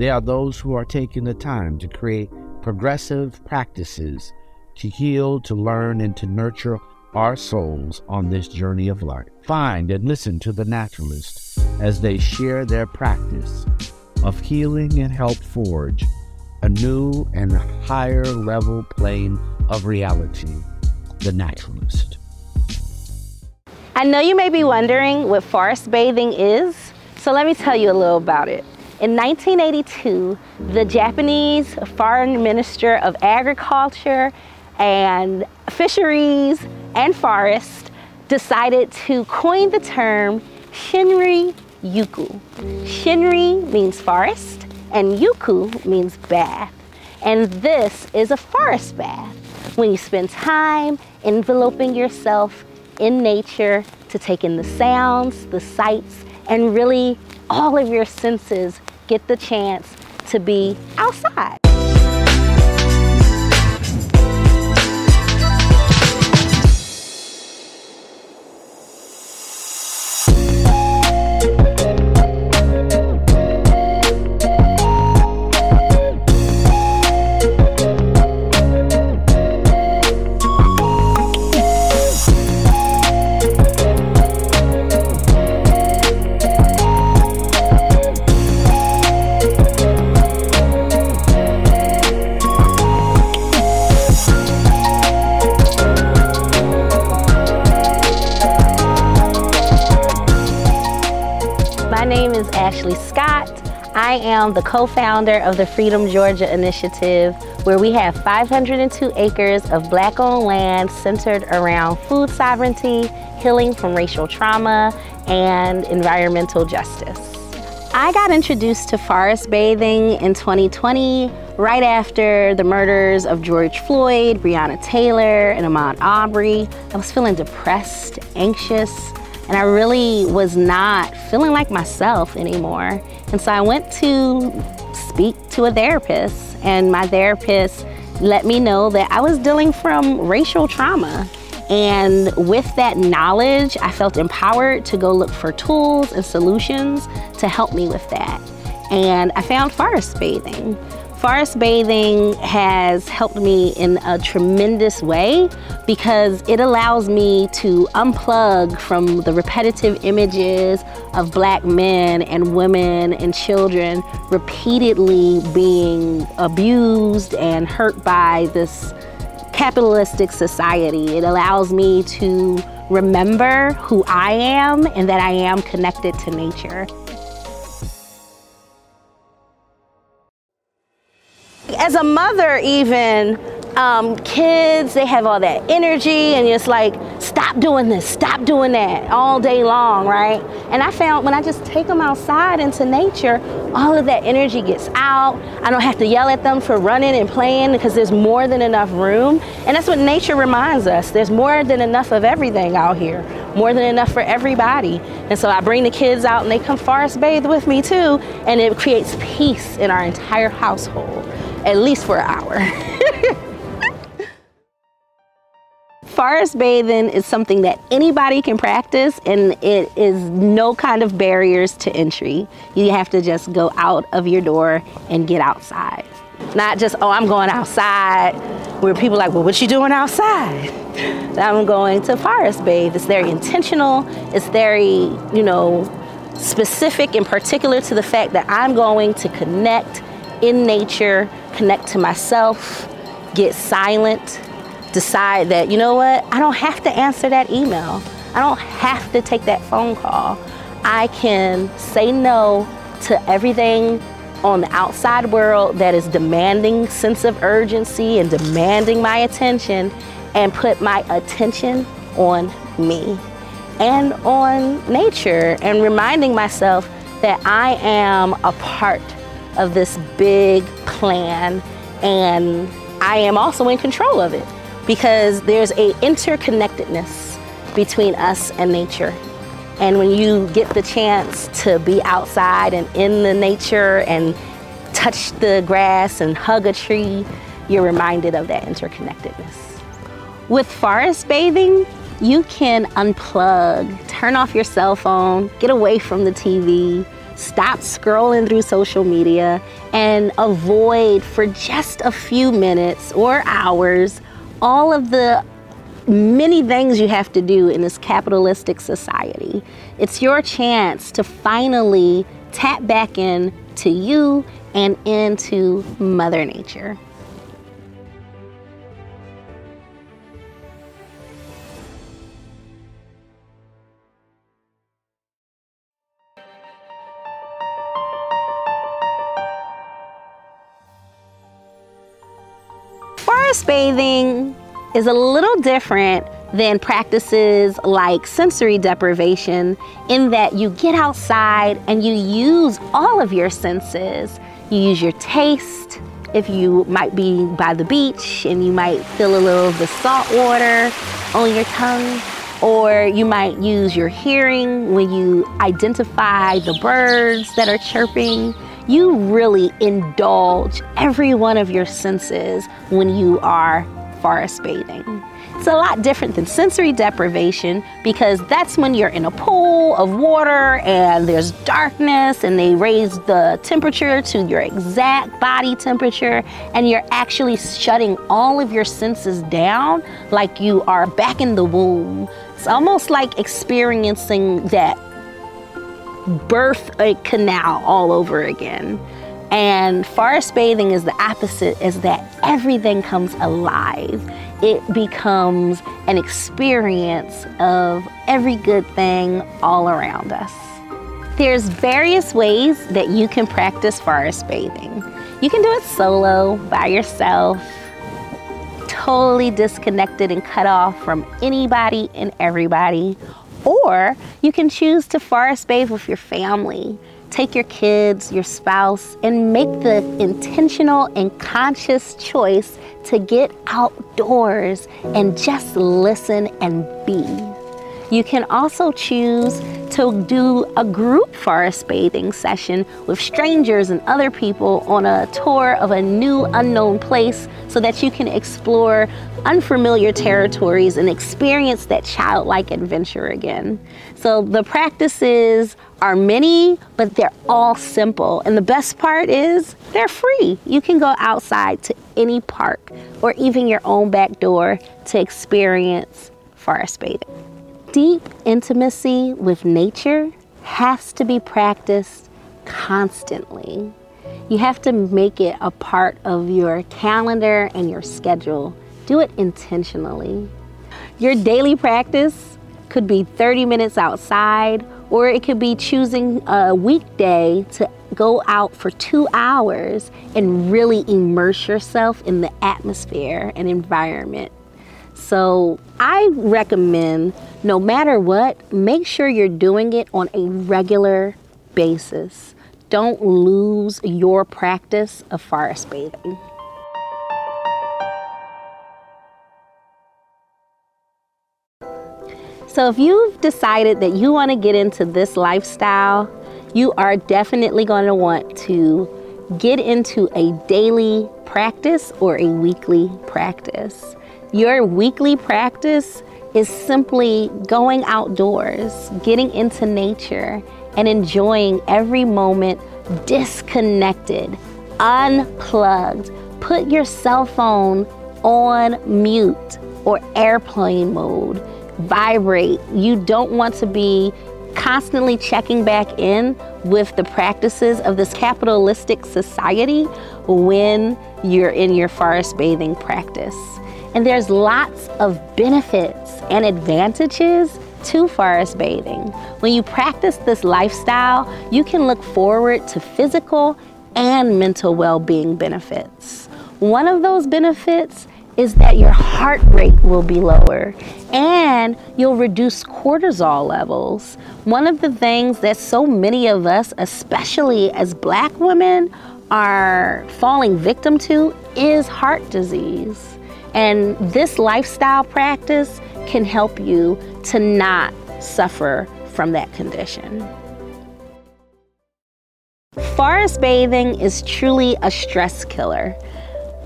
They are those who are taking the time to create progressive practices to heal, to learn, and to nurture our souls on this journey of life. Find and listen to the naturalists as they share their practice of healing and help forge a new and higher level plane of reality. The naturalist. I know you may be wondering what forest bathing is, so let me tell you a little about it. In 1982, the Japanese Foreign Minister of Agriculture and Fisheries and Forest decided to coin the term Shinrin Yoku. Shinrin means forest and Yoku means bath. And this is a forest bath when you spend time enveloping yourself in nature to take in the sounds, the sights, and really all of your senses get the chance to be outside. The co-founder of the Freedom Georgia Initiative, where we have 502 acres of black-owned land centered around food sovereignty, healing from racial trauma, and environmental justice. I got introduced to forest bathing in 2020, right after the murders of George Floyd, Breonna Taylor, and Ahmaud Arbery. I was feeling depressed, anxious, and I really was not feeling like myself anymore. And so I went to speak to a therapist, and my therapist let me know that I was dealing from racial trauma. And with that knowledge, I felt empowered to go look for tools and solutions to help me with that. And I found forest bathing. Forest bathing has helped me in a tremendous way because it allows me to unplug from the repetitive images of black men and women and children repeatedly being abused and hurt by this capitalistic society. It allows me to remember who I am and that I am connected to nature. As a mother, even um, kids, they have all that energy, and it's like, stop doing this, stop doing that all day long, right? And I found when I just take them outside into nature, all of that energy gets out. I don't have to yell at them for running and playing because there's more than enough room. And that's what nature reminds us there's more than enough of everything out here, more than enough for everybody. And so I bring the kids out and they come forest bathe with me too, and it creates peace in our entire household at least for an hour. Forest bathing is something that anybody can practice and it is no kind of barriers to entry. You have to just go out of your door and get outside. Not just, oh, I'm going outside, where people are like, well, what you doing outside? I'm going to forest bathe. It's very intentional. It's very, you know, specific and particular to the fact that I'm going to connect in nature, connect to myself, get silent, decide that, you know what, I don't have to answer that email. I don't have to take that phone call. I can say no to everything on the outside world that is demanding sense of urgency and demanding my attention and put my attention on me and on nature and reminding myself that I am a part of this big plan and I am also in control of it because there's a interconnectedness between us and nature. And when you get the chance to be outside and in the nature and touch the grass and hug a tree, you're reminded of that interconnectedness. With forest bathing, you can unplug, turn off your cell phone, get away from the TV, stop scrolling through social media and avoid for just a few minutes or hours all of the many things you have to do in this capitalistic society. It's your chance to finally tap back in to you and into Mother Nature. Bathing is a little different than practices like sensory deprivation in that you get outside and you use all of your senses. You use your taste, if you might be by the beach and you might feel a little of the salt water on your tongue, or you might use your hearing when you identify the birds that are chirping. You really indulge every one of your senses when you are forest bathing. It's a lot different than sensory deprivation because that's when you're in a pool of water and there's darkness and they raise the temperature to your exact body temperature and you're actually shutting all of your senses down like you are back in the womb. It's almost like experiencing that birth a canal all over again. And forest bathing is the opposite, is that everything comes alive. It becomes an experience of every good thing all around us. There's various ways that you can practice forest bathing. You can do it solo, by yourself, totally disconnected and cut off from anybody and everybody. Or you can choose to forest bathe with your family take your kids, your spouse, and make the intentional and conscious choice to get outdoors and just listen and be. You can also choose to do a group forest bathing session with strangers and other people on a tour of a new unknown place so that you can explore unfamiliar territories and experience that childlike adventure again. So the practices are many, but they're all simple. And the best part is they're free. You can go outside to any park or even your own back door to experience forest bathing. Deep intimacy with nature has to be practiced constantly. You have to make it a part of your calendar and your schedule. Do it intentionally. Your daily practice could be 30 minutes outside or it could be choosing a weekday to go out for two hours and really immerse yourself in the atmosphere and environment. So I recommend no matter what, make sure you're doing it on a regular basis. Don't lose your practice of forest bathing. So, if you've decided that you want to get into this lifestyle, you are definitely going to want to get into a daily practice or a weekly practice. Your weekly practice is simply going outdoors, getting into nature, and enjoying every moment disconnected, unplugged. Put your cell phone on mute or airplane mode vibrate. You don't want to be constantly checking back in with the practices of this capitalistic society when you're in your forest bathing practice. And there's lots of benefits and advantages to forest bathing. When you practice this lifestyle, you can look forward to physical and mental well being benefits. One of those benefits is that your heart rate will be lower and you'll reduce cortisol levels. One of the things that so many of us, especially as black women, are falling victim to is heart disease. And this lifestyle practice can help you to not suffer from that condition. Forest bathing is truly a stress killer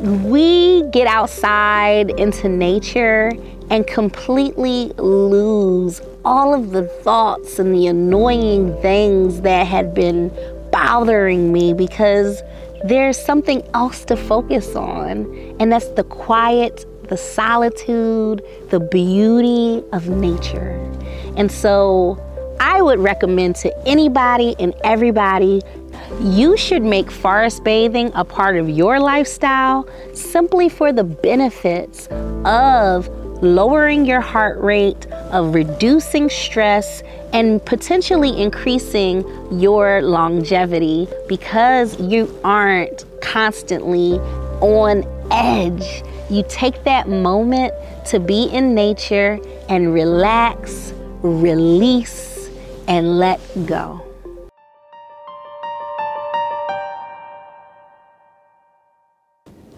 we get outside into nature and completely lose all of the thoughts and the annoying things that had been bothering me because there's something else to focus on, and that's the quiet, the solitude, the beauty of nature. And so I would recommend to anybody and everybody you should make forest bathing a part of your lifestyle simply for the benefits of lowering your heart rate, of reducing stress, and potentially increasing your longevity because you aren't constantly on edge. You take that moment to be in nature and relax, release, and let go.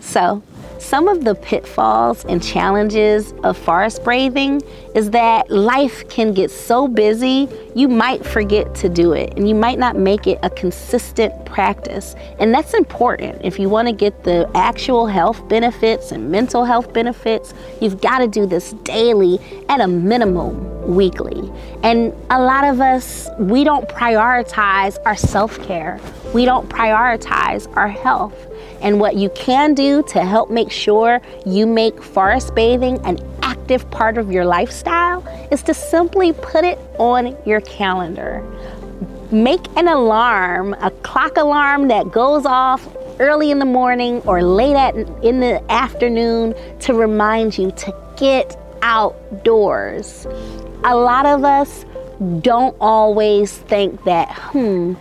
So, some of the pitfalls and challenges of forest bathing is that life can get so busy, you might forget to do it and you might not make it a consistent practice. And that's important. If you want to get the actual health benefits and mental health benefits, you've got to do this daily at a minimum weekly. And a lot of us, we don't prioritize our self care, we don't prioritize our health. And what you can do to help make sure you make forest bathing an active part of your lifestyle is to simply put it on your calendar. Make an alarm, a clock alarm that goes off early in the morning or late at, in the afternoon to remind you to get outdoors. A lot of us don't always think that, hmm,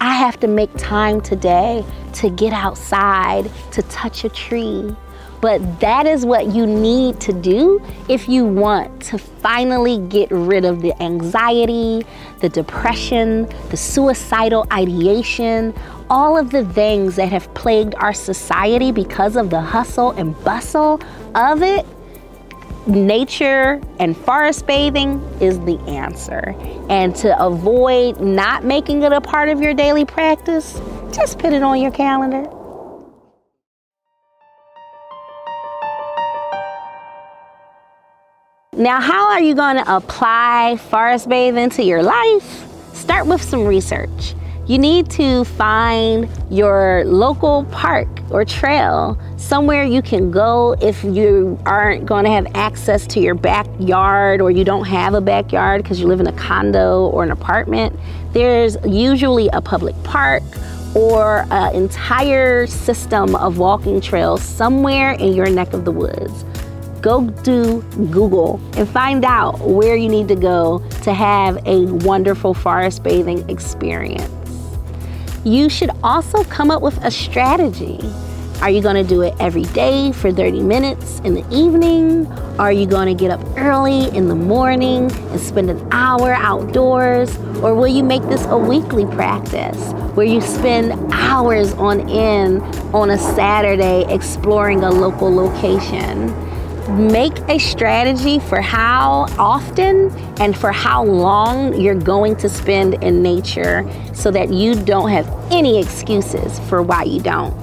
I have to make time today to get outside, to touch a tree. But that is what you need to do if you want to finally get rid of the anxiety, the depression, the suicidal ideation, all of the things that have plagued our society because of the hustle and bustle of it nature and forest bathing is the answer. And to avoid not making it a part of your daily practice, just put it on your calendar. Now, how are you going to apply forest bathing to your life? Start with some research you need to find your local park or trail, somewhere you can go if you aren't going to have access to your backyard or you don't have a backyard because you live in a condo or an apartment. There's usually a public park or an entire system of walking trails somewhere in your neck of the woods. Go do Google and find out where you need to go to have a wonderful forest bathing experience you should also come up with a strategy. Are you going to do it every day for 30 minutes in the evening? Are you going to get up early in the morning and spend an hour outdoors? Or will you make this a weekly practice where you spend hours on end on a Saturday exploring a local location? Make a strategy for how often and for how long you're going to spend in nature so that you don't have any excuses for why you don't.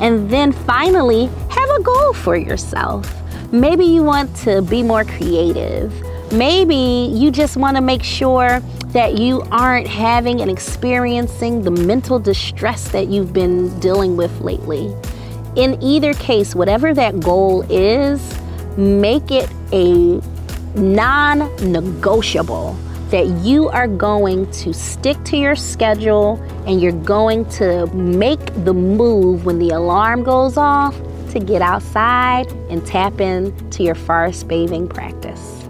And then finally, have a goal for yourself. Maybe you want to be more creative. Maybe you just want to make sure that you aren't having and experiencing the mental distress that you've been dealing with lately. In either case, whatever that goal is, make it a non negotiable that you are going to stick to your schedule and you're going to make the move when the alarm goes off to get outside and tap into your forest bathing practice.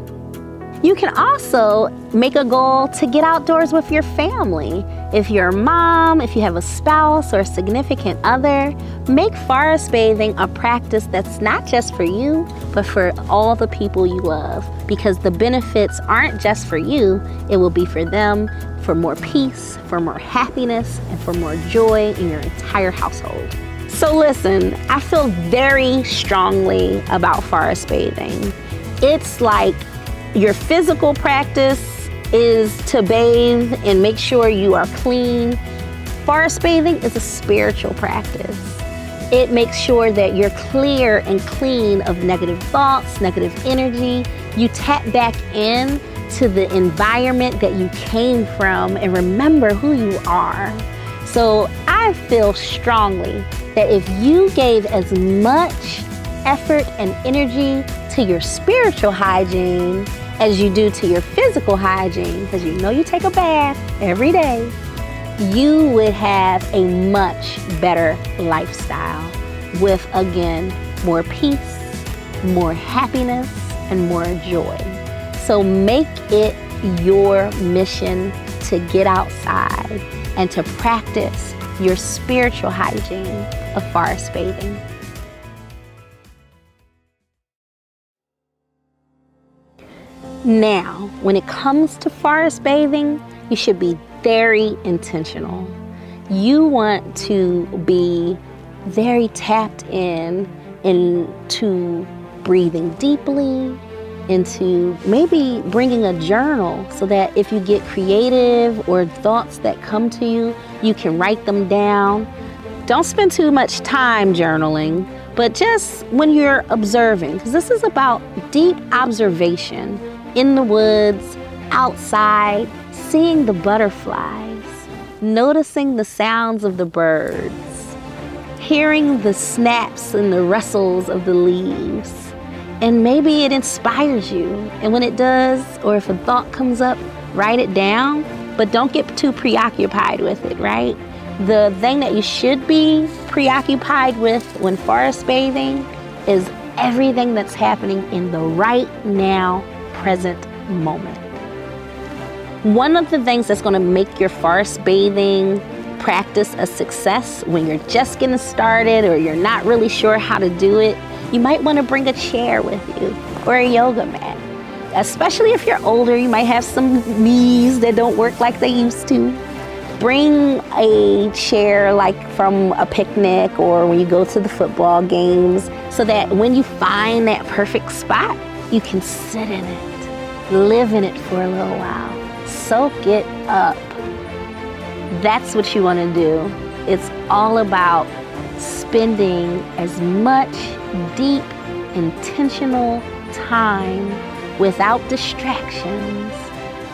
You can also make a goal to get outdoors with your family. If you're a mom, if you have a spouse or a significant other, make forest bathing a practice that's not just for you, but for all the people you love. Because the benefits aren't just for you, it will be for them, for more peace, for more happiness, and for more joy in your entire household. So, listen, I feel very strongly about forest bathing. It's like your physical practice is to bathe and make sure you are clean. Forest bathing is a spiritual practice. It makes sure that you're clear and clean of negative thoughts, negative energy. You tap back in to the environment that you came from and remember who you are. So I feel strongly that if you gave as much effort and energy to your spiritual hygiene as you do to your physical hygiene, because you know you take a bath every day, you would have a much better lifestyle with, again, more peace, more happiness, and more joy. So make it your mission to get outside and to practice your spiritual hygiene of forest bathing. Now, when it comes to forest bathing, you should be very intentional. You want to be very tapped in into breathing deeply, into maybe bringing a journal so that if you get creative or thoughts that come to you, you can write them down. Don't spend too much time journaling, but just when you're observing, because this is about deep observation in the woods, outside, seeing the butterflies, noticing the sounds of the birds, hearing the snaps and the rustles of the leaves. And maybe it inspires you. And when it does, or if a thought comes up, write it down, but don't get too preoccupied with it, right? The thing that you should be preoccupied with when forest bathing is everything that's happening in the right now present moment. One of the things that's going to make your forest bathing practice a success when you're just getting started or you're not really sure how to do it, you might want to bring a chair with you or a yoga mat. Especially if you're older, you might have some knees that don't work like they used to. Bring a chair like from a picnic or when you go to the football games so that when you find that perfect spot, you can sit in it live in it for a little while, soak it up. That's what you want to do. It's all about spending as much deep, intentional time without distractions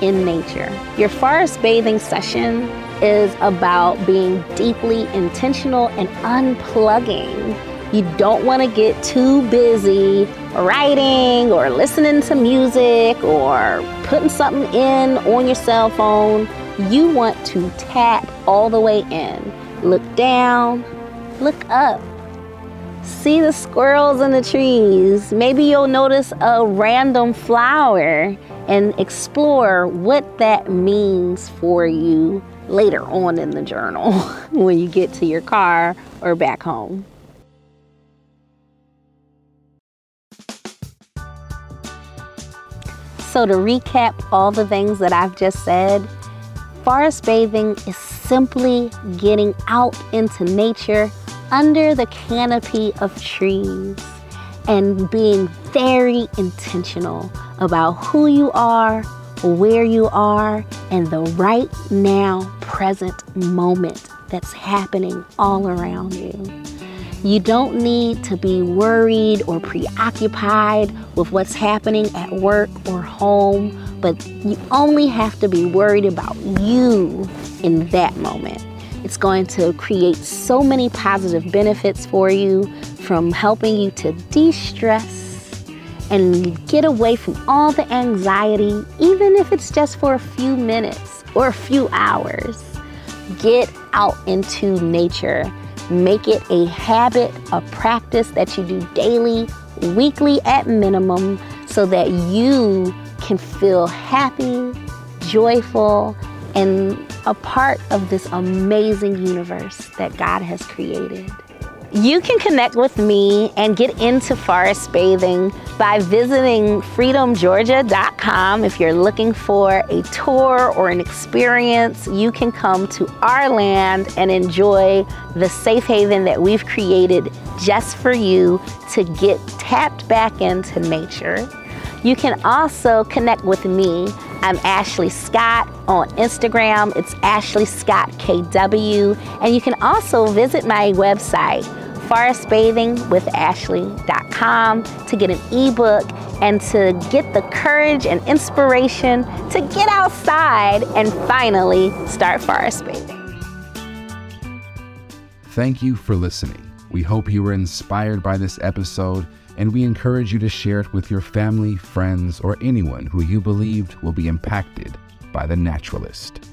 in nature. Your forest bathing session is about being deeply intentional and unplugging you don't want to get too busy writing or listening to music or putting something in on your cell phone. You want to tap all the way in. Look down, look up. See the squirrels in the trees. Maybe you'll notice a random flower and explore what that means for you later on in the journal when you get to your car or back home. So, to recap all the things that I've just said, forest bathing is simply getting out into nature under the canopy of trees and being very intentional about who you are, where you are, and the right now present moment that's happening all around you. You don't need to be worried or preoccupied with what's happening at work or home, but you only have to be worried about you in that moment. It's going to create so many positive benefits for you from helping you to de stress and get away from all the anxiety, even if it's just for a few minutes or a few hours. Get out into nature Make it a habit, a practice that you do daily, weekly at minimum, so that you can feel happy, joyful, and a part of this amazing universe that God has created. You can connect with me and get into forest bathing by visiting freedomgeorgia.com. If you're looking for a tour or an experience, you can come to our land and enjoy the safe haven that we've created just for you to get tapped back into nature. You can also connect with me. I'm Ashley Scott on Instagram. It's Ashley Scott KW. And you can also visit my website, forestbathingwithaShley.com to get an ebook and to get the courage and inspiration to get outside and finally start forest bathing. Thank you for listening. We hope you were inspired by this episode, and we encourage you to share it with your family, friends, or anyone who you believed will be impacted by The Naturalist.